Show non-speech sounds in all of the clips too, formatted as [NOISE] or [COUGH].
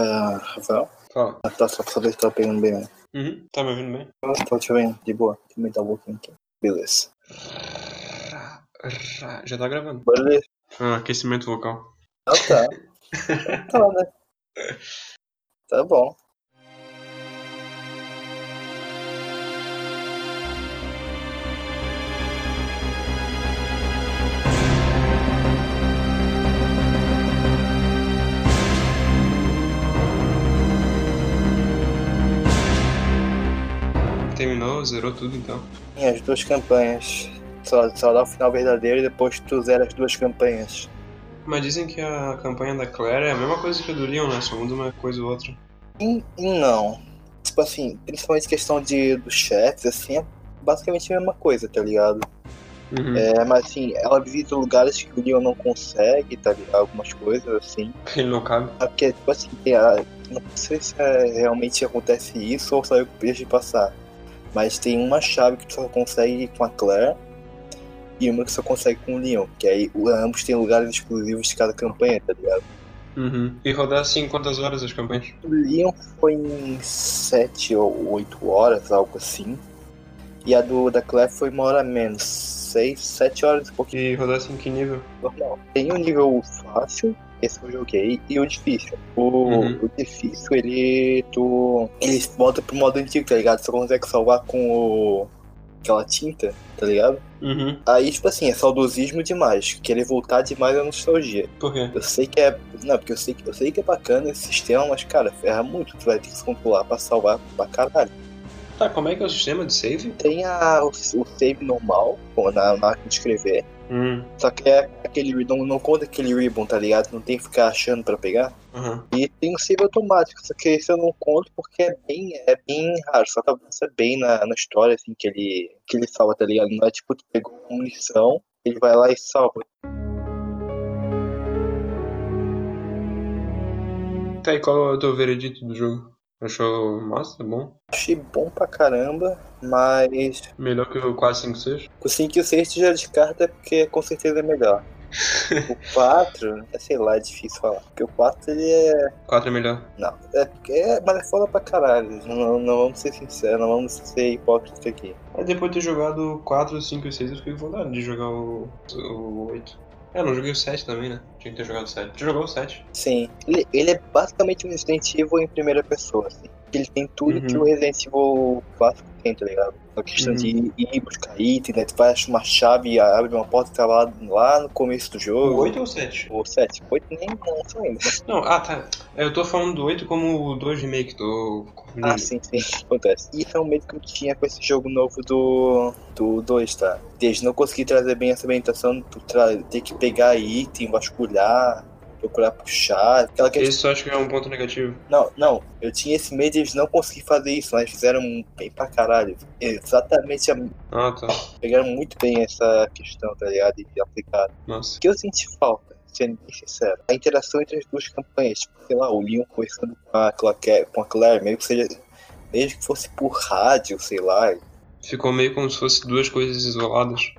Ah, Rafael? Fala. Ah, tá, só pra saber se tá pegando bem, né? Uhum. Tá me ouvindo bem? Ah, Tô te vendo, de boa. Deixa eu aumentar um pouquinho aqui. Beleza. Já tá gravando. Beleza. Ah, aquecimento vocal. Ah, tá. [LAUGHS] tá, né? [LAUGHS] Tá bom. Terminou, zerou tudo então. E as duas campanhas. Só, só dá o final verdadeiro e depois tu zera as duas campanhas. Mas dizem que a campanha da Claire é a mesma coisa que a do Leon, né? Só muda uma coisa ou outra. E, e não. Tipo assim, principalmente questão de, dos chefes, assim, é basicamente a mesma coisa, tá ligado? Uhum. É, mas assim, ela visita lugares que o Leon não consegue, tá ligado? Algumas coisas assim. Ele não cabe. É Porque, tipo assim, a- não sei se é- realmente acontece isso ou eu que deixo de passar. Mas tem uma chave que tu só consegue com a Claire e uma que só consegue com o Leon. Que aí ambos têm lugares exclusivos de cada campanha, tá ligado? Uhum. E rodar assim quantas horas as campanhas? O Leon foi em 7 ou 8 horas, algo assim. E a do da Claire foi uma hora menos. 6, 7 horas, um pouquinho E rodar assim que nível? normal. Tem o nível fácil, esse eu joguei, e o difícil. O, Uhum. o difícil, ele. Tu. Ele volta pro modo antigo, tá ligado? Você consegue salvar com o. aquela tinta, tá ligado? Uhum. Aí, tipo assim, é saudosismo demais. Querer voltar demais é nostalgia. Por quê? Eu sei que é. Não, porque eu sei que, eu sei que é bacana esse sistema, mas, cara, ferra muito. Tu vai ter que se controlar pra salvar pra caralho. Tá, como é que é o sistema de save? Tem a, o, o save normal, pô, na na hora de escrever. Hum. Só que é aquele. Não, não conta aquele ribbon, tá ligado? Não tem que ficar achando pra pegar. Aham. E tem o save automático, só que esse eu não conto porque é bem, é bem raro, só que avança bem na, na história, assim, que ele, que ele salva, tá ligado? Não é tipo, tu pegou munição, ele vai lá e salva. Tá, e qual é o teu veredito do jogo? Achou massa? Bom? Achei bom pra caramba, mas Melhor que o 456? o 5 e o 6 tu já descarta porque com certeza é melhor. O [LAUGHS] 4, é, sei lá, é difícil falar. Porque o 4 ele é. 4 é melhor. Não, é porque é. Mas é foda pra caralho. Não, não vamos ser sinceros, não vamos ser hipócritas aqui. Aí depois de ter jogado o 4, 5 e 6, eu fiquei com vontade de jogar o, o 8. É, eu não joguei o 7 também, né? Tinha que ter jogado o 7. Tu jogou o 7? Sim, ele, ele é basicamente um Resident Evil em primeira pessoa, assim. Ele tem tudo Uhum. que o Resident Evil clássico tem, tá ligado? A questão Uhum. de ir buscar item, né? Tu vai achar uma chave e abre uma porta que tá lá, lá no começo do O jogo. 8 ou o 7? O 7. 8 nem lançou ainda. Não, ah tá. Eu tô falando do 8 como o 2 remake, tô. Ah, sim, sim. Acontece. Isso é um medo que eu tinha com esse jogo novo do, do 2, tá? Desde não conseguir trazer bem essa ambientação, tu tra- ter que pegar item, vasculhar, procurar puxar. Aquela questão. Isso eu acho que é um ponto negativo. Não, não, eu tinha esse medo de eles não conseguir fazer isso, mas fizeram bem pra caralho. Exatamente, a- Ah, tá. pegaram muito bem essa questão, tá ligado? E aplicaram. Nossa. O que eu senti falta, sendo bem sincero, a interação entre as duas campanhas, tipo, sei lá, o Leon conversando com a Claire, com a Claire mesmo que seja, mesmo que fosse por rádio, sei lá. Ficou meio como se fosse duas coisas isoladas.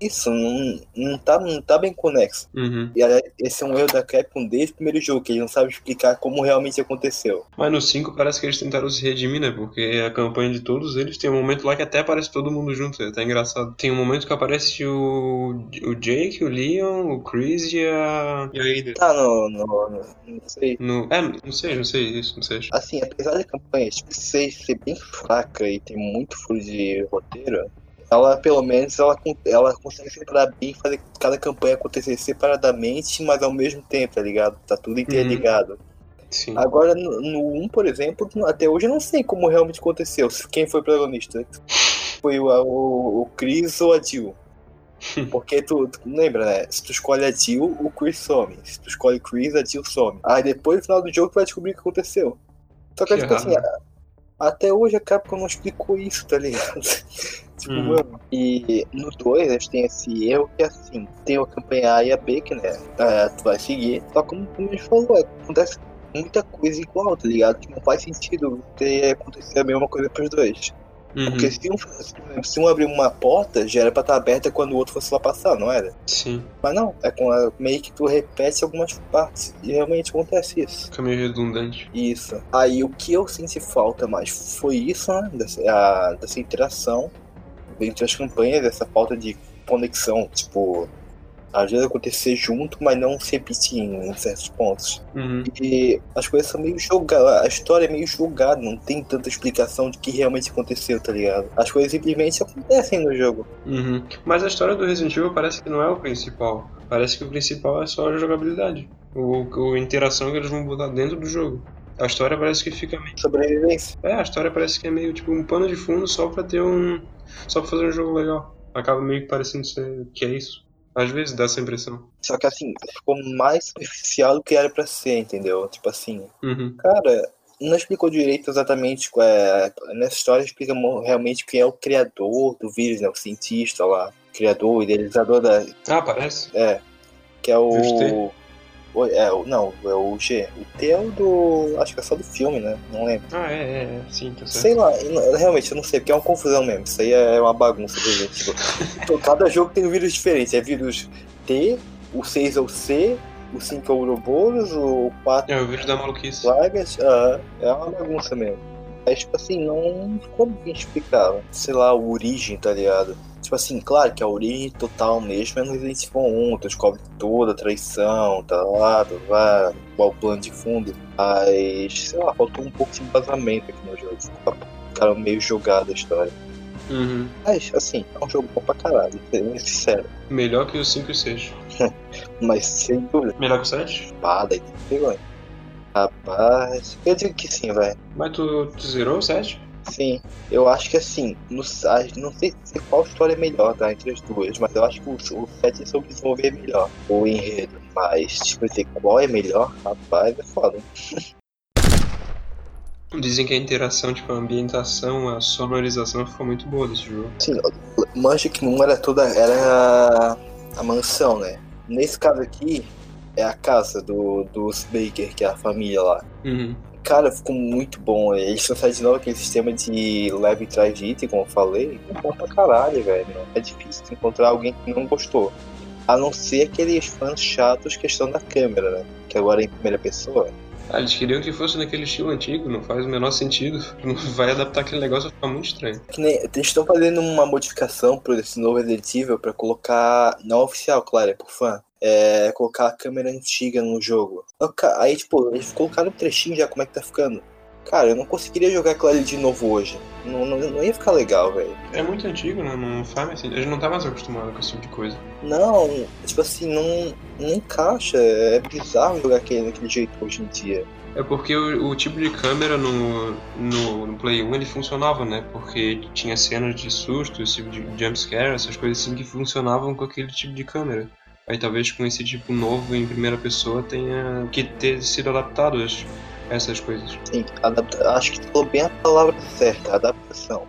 Isso não, não, tá, não tá bem conexo. Uhum. E aliás, esse é um erro da Capcom desde o primeiro jogo, que eles não sabem explicar como realmente aconteceu. Mas no 5 parece que eles tentaram se redimir, né? Porque a campanha de todos eles tem um momento lá que até aparece todo mundo junto. É até engraçado. Tem um momento que aparece o, o Jake, o Leon, o Chris e a. E a Ada. Tá, no, no, no não sei. No, é, não sei, não sei isso, não sei. Assim, apesar da campanha tipo, ser, ser bem fraca e tem muito furo de roteiro, ela pelo menos ela, ela consegue separar bem fazer cada campanha acontecer separadamente, mas ao mesmo tempo, tá ligado? Tá tudo interligado. Sim. Agora, no, no 1, por exemplo, até hoje eu não sei como realmente aconteceu. Quem foi o protagonista? Foi o, o, o Chris ou a Jill? [LAUGHS] Porque tu, tu lembra, né? Se tu escolhe a Jill, o Chris some. Se tu escolhe Chris, a Jill some. Aí depois, no final do jogo, tu vai descobrir o que aconteceu. Só que, Que tipo assim, até hoje a Capcom não explicou isso, tá ligado? Tipo, Hum. mano. E no 2 eles têm esse erro que é assim: tem a campanha A e a B, que né? é, tu vai seguir. Só como, a gente falou, é, acontece muita coisa igual, tá ligado? Que não faz sentido ter acontecer a mesma coisa pros dois. Uhum. Porque se um, se um abrir uma porta, já era pra estar aberta quando o outro fosse lá passar, não era? Sim, Mas não, é com a, meio que tu repete algumas partes. E realmente acontece isso. fica meio redundante. Isso. Aí o que eu senti falta mais foi isso, né? Dessa, a- dessa interação entre as campanhas, essa falta de conexão. Tipo, às vezes acontecer junto, mas não se repetir em certos pontos. Uhum. E as coisas são meio jogadas, a história é meio jogada, não tem tanta explicação de que realmente aconteceu, tá ligado? As coisas simplesmente acontecem no jogo. Uhum. Mas a história do Resident Evil parece que não é o principal. Parece que o principal é só a jogabilidade. O, o a interação que eles vão botar dentro do jogo. A história parece que fica meio. Sobrevivência. É, a história parece que é meio tipo um pano de fundo só pra ter um. Só pra fazer um jogo legal. Acaba meio que parecendo ser que é isso. Às vezes dá essa impressão. Só que assim, ficou mais [LAUGHS] superficial do que era pra ser, entendeu? Tipo assim, Uhum. Cara, não explicou direito exatamente qual é. Nessa história explica realmente quem é o criador do vírus, né? O cientista lá. Criador, idealizador da. Ah, parece. É. Que é o- É, não, é o G. O T é o do. Acho que é só do filme, né? Não lembro. Ah, é, é, é. Sim, tá certo. Sei lá, realmente eu não sei, porque é uma confusão mesmo. Isso aí é uma bagunça do jeito. Tipo, [LAUGHS] cada jogo tem um vírus diferente. É vírus T, o 6 é o C, o 5 é o Ouroboros, o 4 É o vídeo da maluquice. Plagas, ah, é uma bagunça mesmo. Mas, tipo assim, não ficou bem explicado. Sei lá, a origem, tá ligado? Tipo assim, claro que a origem total mesmo é no Resident Evil 1, tu descobre toda a traição, tá lá, tá lá, qual o plano de fundo. Mas, sei lá, faltou um pouco de embasamento aqui no jogo. Ficaram meio jogada a história. Uhum. Mas, assim, é um jogo bom pra caralho, sendo sincero. Melhor que o 5 e o 6. [LAUGHS] Mas sem dúvida, Melhor que o 7? espada e tudo, Rapaz, eu digo que sim, vai. Mas tu, tu zerou o 7? Sim, eu acho que assim, no, não sei se qual história é melhor, tá? Entre as duas, mas eu acho que o, o 7 soube desenvolver melhor, o enredo. Mas, tipo, dizer qual é melhor, rapaz, é foda. [LAUGHS] Dizem que a interação, tipo, a ambientação, a sonorização ficou muito boa desse jogo. Assim, manja que não era toda. Era a mansão, né? Nesse caso aqui, é a casa do, dos Baker, que é a família lá. Uhum. Cara, ficou muito bom. Eles trouxeram de novo aquele sistema de leve trás de item, como eu falei. É bom pra caralho, velho. É difícil encontrar alguém que não gostou. A não ser aqueles fãs chatos questão da câmera, né? Que agora é em primeira pessoa. Ah, eles queriam que fosse naquele estilo antigo, não faz o menor sentido. [LAUGHS] Não vai adaptar aquele negócio, vai ficar muito estranho. Nem, eles estão fazendo uma modificação pro esse novo Resident Evil pra colocar. Não oficial, claro, é por fã. É colocar a câmera antiga no jogo. Aí, tipo, eles colocaram um trechinho já como é que tá ficando. Cara, eu não conseguiria jogar aquilo ali de novo hoje. Não, não, não ia ficar legal, velho. É muito antigo, né? Não faz sentido. A gente não tá mais acostumado com esse tipo de coisa. Não, tipo assim, não, não encaixa. É bizarro jogar aquele daquele jeito hoje em dia. É porque o, o tipo de câmera no, no, no Play 1 ele funcionava, né? Porque tinha cenas de susto, esse tipo de jumpscare, essas coisas assim que funcionavam com aquele tipo de câmera. Aí talvez com esse tipo novo em primeira pessoa tenha que ter sido adaptado a essas coisas. Sim, adapta... acho que falou bem a palavra certa, adaptação.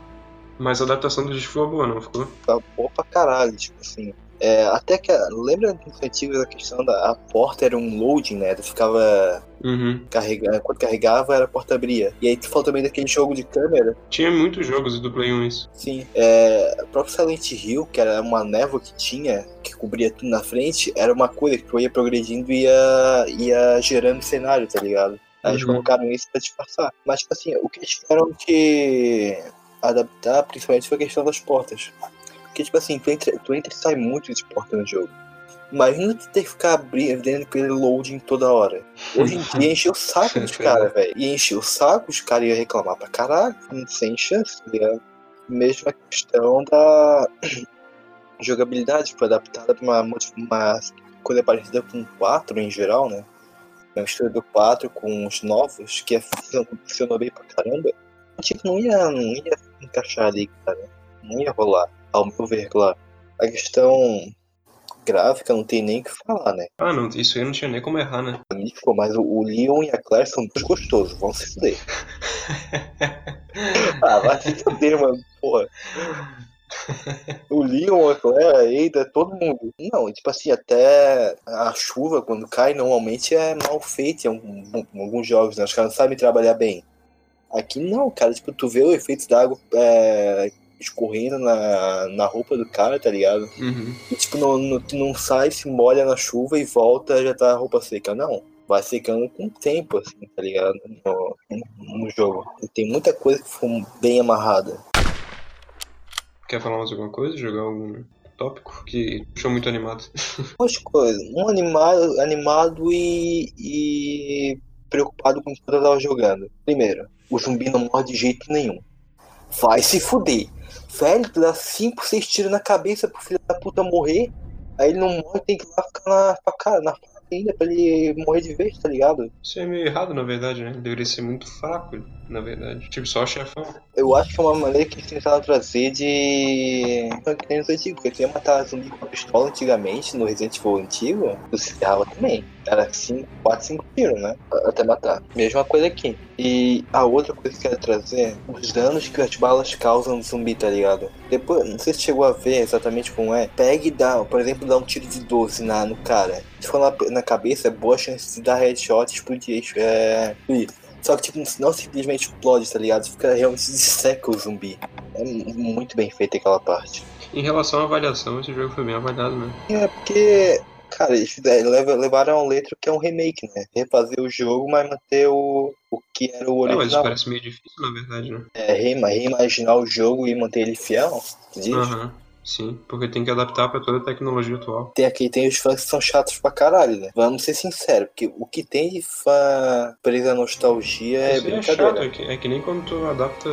Mas a adaptação do disco ficou boa, não ficou? Ficava boa pra caralho, tipo assim. É, até que. Lembra nos antigos a questão da a porta era um loading, né? Tu ficava Uhum. carregando. Quando carregava, era a porta abria. E aí tu falou também daquele jogo de câmera. Tinha muitos jogos do Play 1 isso. Sim. É, o próprio Silent Hill, que era uma névoa que tinha, que cobria tudo na frente, era uma coisa que tu ia progredindo e ia, ia gerando cenário, tá ligado? Aí eles Uhum. colocaram isso pra disfarçar. Mas, tipo assim, o que eles tiveram que adaptar, principalmente, foi a questão das portas. Porque, tipo assim, tu entra, tu entra e sai muito de porta no jogo. Imagina tu ter que ficar abrindo, aquele loading toda hora. Hoje em dia enche o saco dos [LAUGHS] caras, velho. E enche o saco, os caras iam reclamar pra caralho, sem chance, tá ligado? Mesma questão da [CLEARS THROAT] jogabilidade, foi adaptada pra uma, uma coisa parecida com o 4 em geral, né? Uma mistura do 4 com os novos, que é- funcionou bem pra caramba. Tipo, não ia, não ia encaixar ali, cara. Não ia rolar, ao meu ver, claro. A questão gráfica não tem nem o que falar, né? Ah, não, isso aí não tinha nem como errar, né? Ficou, mas o, Leon e a Claire são dois gostosos, vão se fuder. [LAUGHS] ah, vai se fuder, mano, porra. O Leon, a Claire, a Ada, todo mundo. Não, tipo assim, até a chuva, quando cai, normalmente é mal feita em algum- em alguns jogos, né? Os caras não sabem trabalhar bem. Aqui não, cara. Tipo, tu vê o efeito da água é, escorrendo na, na roupa do cara, tá ligado? Uhum. E, tipo, não, não, não sai, se molha na chuva e volta, já tá a roupa seca. Não. Vai secando com o tempo, assim, tá ligado? No, no jogo. E tem muita coisa que foi bem amarrada. Quer falar mais alguma coisa? Jogar algum tópico que deixou muito animado? [LAUGHS] Duas coisas. Um animado, animado e, e preocupado com o que eu tava jogando. Primeiro, o zumbi não morre de jeito nenhum. Vai se fuder. Velho, tu dá 5, 6 tiros na cabeça pro filho da puta morrer. Aí ele não morre, tem que ir lá ficar na faca, na faca ainda pra ele morrer de vez, tá ligado? Isso é meio errado, na verdade, né? Ele deveria ser muito fraco, na verdade. Tipo, só chefão. Eu acho que é uma maneira que eles tentaram trazer de. Que nem nos antigos, porque tu ia matar zumbi com a pistola antigamente, no Resident Evil antigo, tu se ferrava também. Era 4, 5 tiros, né? Até matar. Mesma coisa aqui. E a outra coisa que eu quero trazer, os danos que as balas causam no zumbi, tá ligado? Depois, não sei se chegou a ver exatamente como é. Pega e dá, por exemplo, dá um tiro de 12 na, no cara. Se for na, na cabeça, é boa chance de dar headshot e explodir. É. explodir. Só que, tipo, não simplesmente explode, tá ligado? Fica realmente [LAUGHS] disseca o zumbi. É muito bem feita aquela parte. Em relação à avaliação, esse jogo foi bem avaliado, né? É, porque, cara, eles lev- levaram ao letra que é um remake, né? Refazer o jogo, mas manter o, o que era o É, mas isso original. parece meio difícil, na verdade, né? É, reima- reimaginar o jogo e manter ele fiel? Aham. Sim, porque tem que adaptar pra toda a tecnologia atual. Tem aqui, tem os fãs que são chatos pra caralho, né? Vamos ser sinceros, porque o que tem de fã preso à nostalgia é Isso aí é brincadeira. chato, é que, é que nem quando tu adapta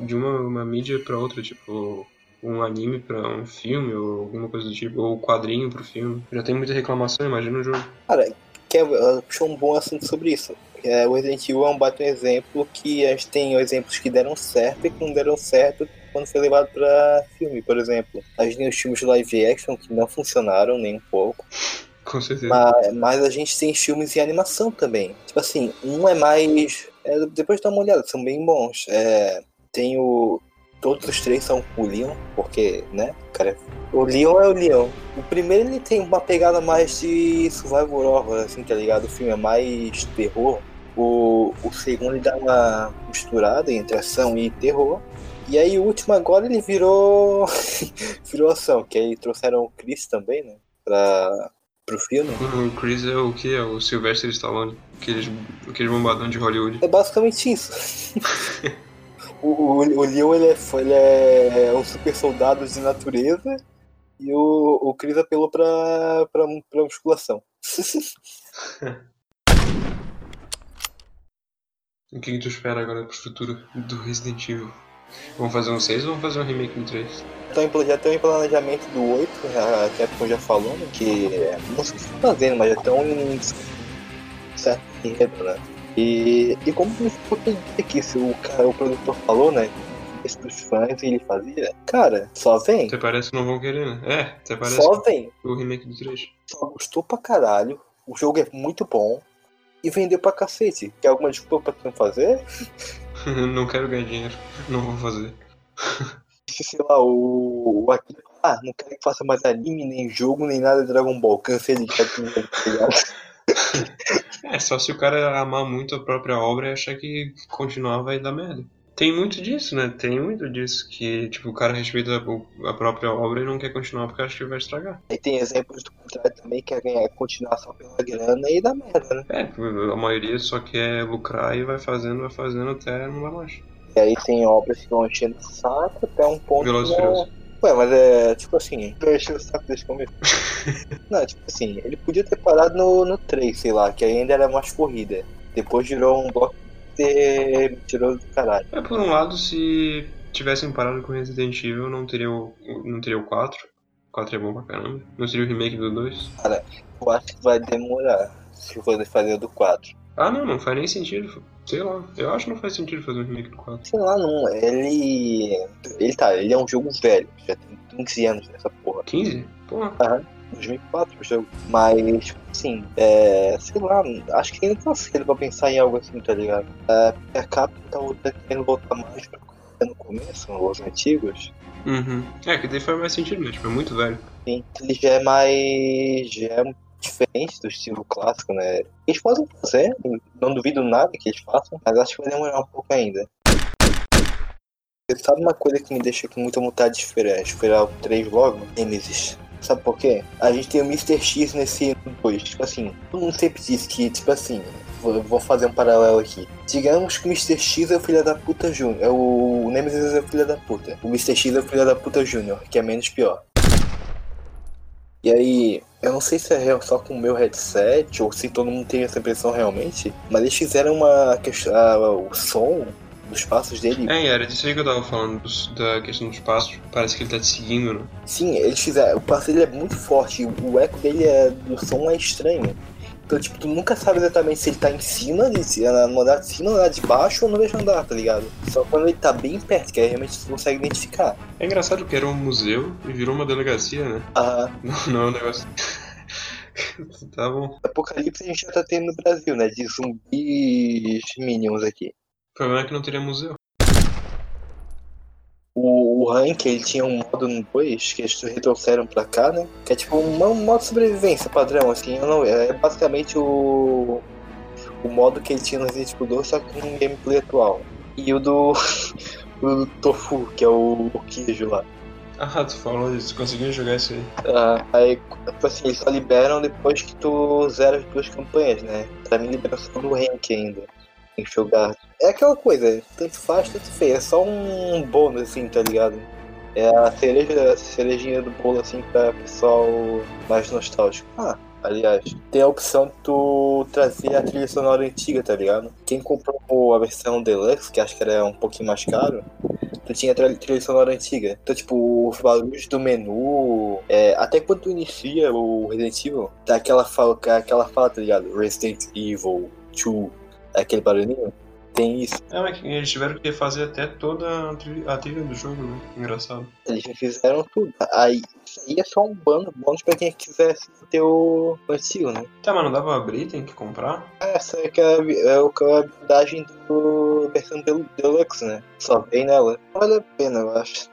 de uma, uma mídia pra outra, tipo um anime pra um filme ou alguma coisa do tipo, ou quadrinho pro filme. Já tem muita reclamação, imagina o jogo. Cara, que ela puxou um bom assunto sobre isso. É, o Resident Evil é um baita exemplo que a gente tem exemplos que deram certo e que não deram certo quando foi levado pra filme, por exemplo. A gente tem os filmes live action que não funcionaram nem um pouco, [LAUGHS] Com certeza. mas, mas a gente tem filmes em animação também. Tipo assim, um é mais. é, depois dá uma olhada, são bem bons. É, tem o. Todos os três são o Leon, porque, né? O, cara, o Leon é o Leon. O primeiro ele tem uma pegada mais de survival horror, assim, tá ligado? O filme é mais terror. O, o segundo ele dá uma misturada entre ação e terror. E aí o último agora ele virou. [LAUGHS] virou ação, que aí trouxeram o Chris também, né? Pra, pro filme. O Chris é o que? É o Sylvester Stallone, aqueles, aqueles bombadão de Hollywood. É basicamente isso. [LAUGHS] o, o, o Leon ele é, ele é um super soldado de natureza e o, o Chris apelou pra, pra, pra musculação. [LAUGHS] O que, que tu espera agora pro futuro do Resident Evil? Vamos fazer um 6 ou vamos fazer um remake do 3? Então, já tem em planejamento do 8, a a Capcom já falou, né, que é, não sei se estão fazendo, mas já estão em certo enredo, né? E, e como ficou que se o cara, o produtor falou, né? Esse dos fãs ele fazia, cara, só vem. Até parece que não vão querer, né? É, até parece Só vem. o remake do 3. Só gostou pra caralho. O jogo é muito bom. E vendeu pra cacete. Quer alguma desculpa pra não fazer? [LAUGHS] não quero ganhar dinheiro, não vou fazer. Se, sei lá, o. o aqui, ah, não quero que faça mais anime, nem jogo, nem nada de Dragon Ball. Cansei de ficar aqui, tá ligado? [LAUGHS] É, só se o cara amar muito a própria obra e achar que continuar vai dar merda. Tem muito disso, né? Tem muito disso. Que, tipo, o cara respeita a própria obra e não quer continuar porque acha que vai estragar. Aí tem exemplos do contrário também, que é ganhar, continuar só pela grana e dá merda, né? É, a maioria só quer lucrar e vai fazendo, vai fazendo até não dá mais. E aí tem obras que vão enchendo o saco até um ponto. Velozes e Furiosos. Ué, mas é tipo assim, eu enchi o saco desde o começo. [LAUGHS] não, tipo assim, ele podia ter parado no, no 3, sei lá, que ainda era mais corrida. Depois virou um bloco ter tirou do caralho. É, por um lado, se tivessem parado com Resident Evil, não teria o, não teria o 4. O 4 é bom pra caramba. Não seria o remake do 2. Eu acho que vai demorar se for fazer o do 4. Ah, não, não faz nem sentido. Sei lá, eu acho que não faz sentido fazer um remake do 4. Sei lá, não, ele. Ele tá, ele é um jogo velho, já tem 15 anos nessa porra. 15? Porra. 2004 o jogo. Mas, tipo assim, é, sei lá, acho que ainda tá cedo pra pensar em algo assim, tá ligado? É, a Capcom tá querendo voltar mais pra no começo, os antigos. Uhum. É, que daí faz mais sentido, né? Tipo, é muito velho. Sim, ele já é mais. já é diferente do estilo clássico, né? Eles podem fazer, não duvido nada que eles façam, mas acho que vai demorar um pouco ainda. Sabe uma coisa que me deixa com muita vontade de esperar, esperar o 3 logo? Nemesis. Sabe por quê? A gente tem o Mr. X nesse 2. Tipo assim, todo mundo sempre diz que, tipo assim, vou fazer um paralelo aqui. Digamos que o Mr. X é o filho da puta Júnior. É o, o Nemesis é o filho da puta. O Mr. X é o filho da puta Júnior, que é menos pior. E aí, eu não sei se é só com o meu headset ou se todo mundo tem essa impressão realmente, mas eles fizeram uma questão. o som dos passos dele. É, era disso aí que eu tava falando, da questão dos passos. Parece que ele tá te seguindo, né? Sim, eles fizeram. O passo dele é muito forte, o eco dele é, do som é estranho. Então, tipo, tu nunca sabe exatamente se ele tá em cima, se é no andar de cima, no andar de baixo ou no mesmo andar, tá ligado? Só quando ele tá bem perto, que aí realmente tu consegue identificar. É engraçado que era um museu e virou uma delegacia, né? Ah. [LAUGHS] Não, não é um negócio. [LAUGHS] tá bom. Apocalipse a gente já tá tendo no Brasil, né? De zumbis minions aqui. O problema é que não teria museu. O, o Rank, ele tinha um modo no 2 que eles retrouxeram pra cá, né? Que é tipo um, modo de sobrevivência padrão, assim. Não, é basicamente o, o modo que ele tinha no Resident Evil 2, só com um gameplay atual. E o do, [LAUGHS] o do Tofu, que é o, o queijo lá. Ah, tu falou isso, conseguiu jogar isso aí. Ah, aí, tipo assim, eles só liberam depois que tu zera as duas campanhas, né? Pra mim, liberação do rank ainda. É aquela coisa, tanto faz, tanto fez. É só um bônus, assim, tá ligado? É a cereja, a cerejinha do bolo, assim, pra pessoal mais nostálgico. Ah, aliás, tem a opção de tu trazer a trilha sonora antiga, tá ligado? Quem comprou a versão Deluxe, que acho que era um pouquinho mais caro, tu tinha a trilha sonora antiga. Então, tipo, os barulhos do menu, é, até quando tu inicia o Resident Evil, tá aquela fala, aquela fala, tá ligado? Resident Evil 2, aquele barulhinho. Tem isso. É, mas eles tiveram que fazer até toda a trilha, a trilha do jogo, né? Engraçado. Eles fizeram tudo. Aí, aí é só um bando, bônus pra quem quisesse ter o antigo, né? Tá, mas não dá pra abrir, tem que comprar? Essa é, que é, é, a habilidade do versão Deluxe, né? Só vem nela. Vale a pena, eu acho.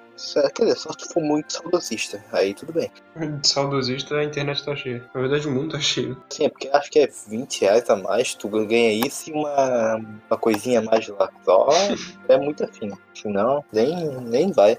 Quer dizer, só se tu for muito saudosista. Aí tudo bem. [LAUGHS] Saudosista a internet tá cheia. Na verdade o mundo tá cheio. Sim, é porque acho que é 20 reais a mais, tu ganha isso e uma, uma coisinha a mais lá. Só é muito afim. Senão, nem, nem vai.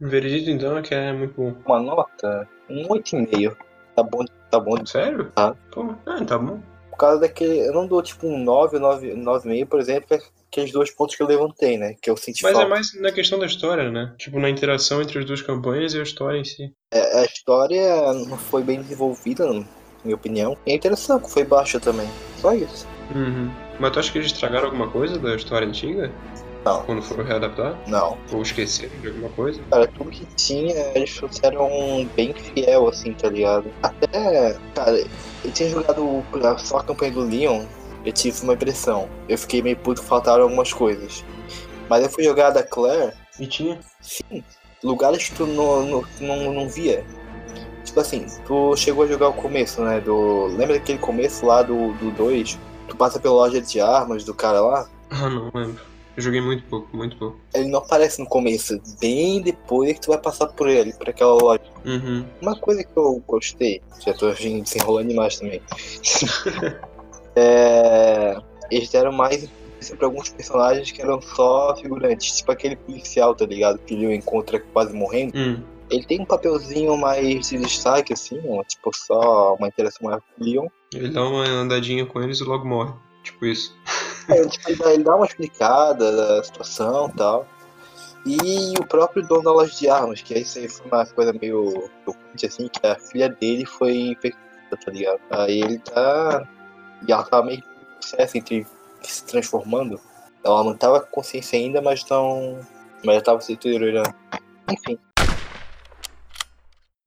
O veredito então é que é muito bom. Uma nota, um 8,5. Tá bom, tá bom. Sério? Tá. Pô, ah, tá bom. Por causa daquele. Eu não dou tipo um 9, 9, 9,5, por exemplo, é aqueles dois pontos que eu levantei, né? Que eu senti Mas falta. é mais na questão da história, né? Tipo, na interação entre as duas campanhas e a história em si. É, a história não foi bem desenvolvida, na minha opinião. E a interação foi baixa também. Só isso. Uhum. Mas tu acha que eles estragaram alguma coisa da história antiga? Não. Quando foram readaptar? Não. Ou esqueceram de alguma coisa? Cara, tudo que tinha, eles fizeram bem fiel, assim, tá ligado? Até, cara, eu tinha jogado só a campanha do Leon, eu tive uma impressão. Eu fiquei meio puto que faltaram algumas coisas. Mas eu fui jogar da Claire, E tinha? sim, lugares que tu não, não, não, não via. Tipo assim, tu chegou a jogar o começo, né? Do. Lembra daquele começo lá do 2? Do dois? tu passa pela loja de armas do cara lá? Ah, não lembro. Eu joguei muito pouco, muito pouco. Ele não aparece no começo, bem depois que tu vai passar por ele, por aquela loja. Uhum. Uma coisa que eu gostei, já tô desenrolando demais também. [LAUGHS] é, eles deram mais importância pra alguns personagens que eram só figurantes, tipo aquele policial, tá ligado? Que ele encontra quase morrendo. Hum. Ele tem um papelzinho mais de destaque, assim, ó, tipo só uma interação maior com o Leon. Ele dá uma andadinha com eles e logo morre. Tipo isso. É, tipo, ele, dá, ele dá uma explicada da situação e tal. E o próprio dono da loja de armas, que isso aí foi uma coisa meio chocante, assim, que a filha dele foi infectada, tá ligado? Aí ele tá. E ela tava meio processo entre se transformando. Ela não tava com consciência ainda, mas não. Mas já tava se deteriorando. Enfim.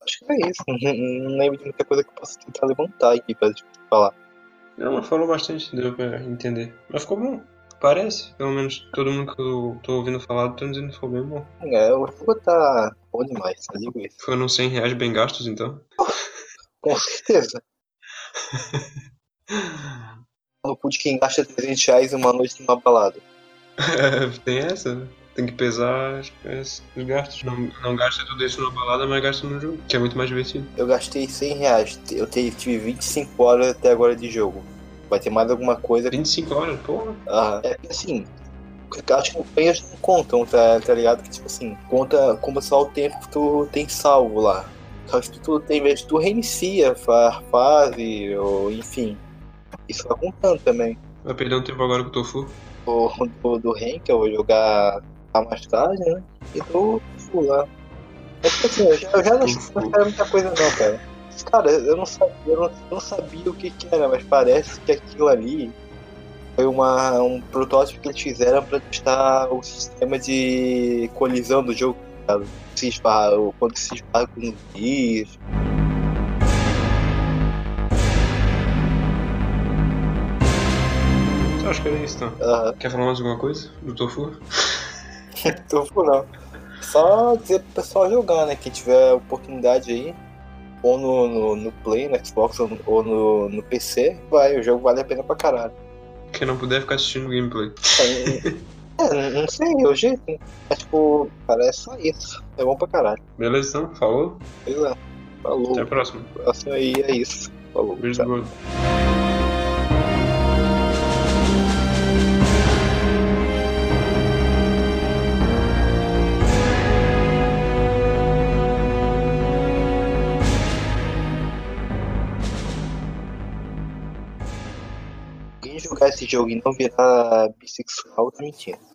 Acho que é isso. [LAUGHS] Não, lembro de muita coisa que eu possa tentar levantar aqui pra falar. Não, mas falou bastante, deu pra entender. Mas ficou bom. Parece. Pelo menos todo mundo que eu tô ouvindo falar tá dizendo que ficou bem bom. É, o jogo tá bom demais, só digo isso. Foram 100 reais bem gastos, então. Com certeza. [LAUGHS] No cu de quem gasta 300 reais uma noite numa balada. [LAUGHS] Tem essa? né? tem que pesar os gastos. Não, não gasta tudo isso na balada, mas gasta no jogo, que é muito mais divertido. Eu gastei 100 reais. Eu tive 25 horas até agora de jogo. Vai ter mais alguma coisa. 25 horas, porra. Ah, é assim. As campanhas não contam, tá, tá ligado? Que tipo assim, conta como só o tempo que tu tem salvo lá. Só que tu tem vez tu reinicia a fase, ou enfim. Isso vai contando também. Vai perder um tempo agora com o Tofu? Do, do eu vou jogar mais tarde, né? E do Tofu lá. Mas tipo assim, eu já, eu já não, não quero muita coisa não, cara. Cara, eu não sabia, eu não, não sabia o que, que era, mas parece que aquilo ali foi uma, um protótipo que eles fizeram para testar o sistema de colisão do jogo, sabe? Se esbarra, quando se esbarra com os guias. Acho que era isso, então. Uhum. Quer falar mais alguma coisa do Tofu? [LAUGHS] Tofu não. Só dizer pro pessoal jogar, né? Quem tiver oportunidade aí, ou no, no, no Play, no Xbox ou, no, ou no, no PC, vai, o jogo vale a pena pra caralho. Quem não puder ficar assistindo gameplay. É, é, não sei, é. Né? Mas, tipo, cara, é só isso. É bom pra caralho. Beleza, então. Falou? Beleza. Falou. Até a próxima. Próximo aí é isso. Falou. Beijo jogar esse jogo e não virar bissexual, tá mentindo.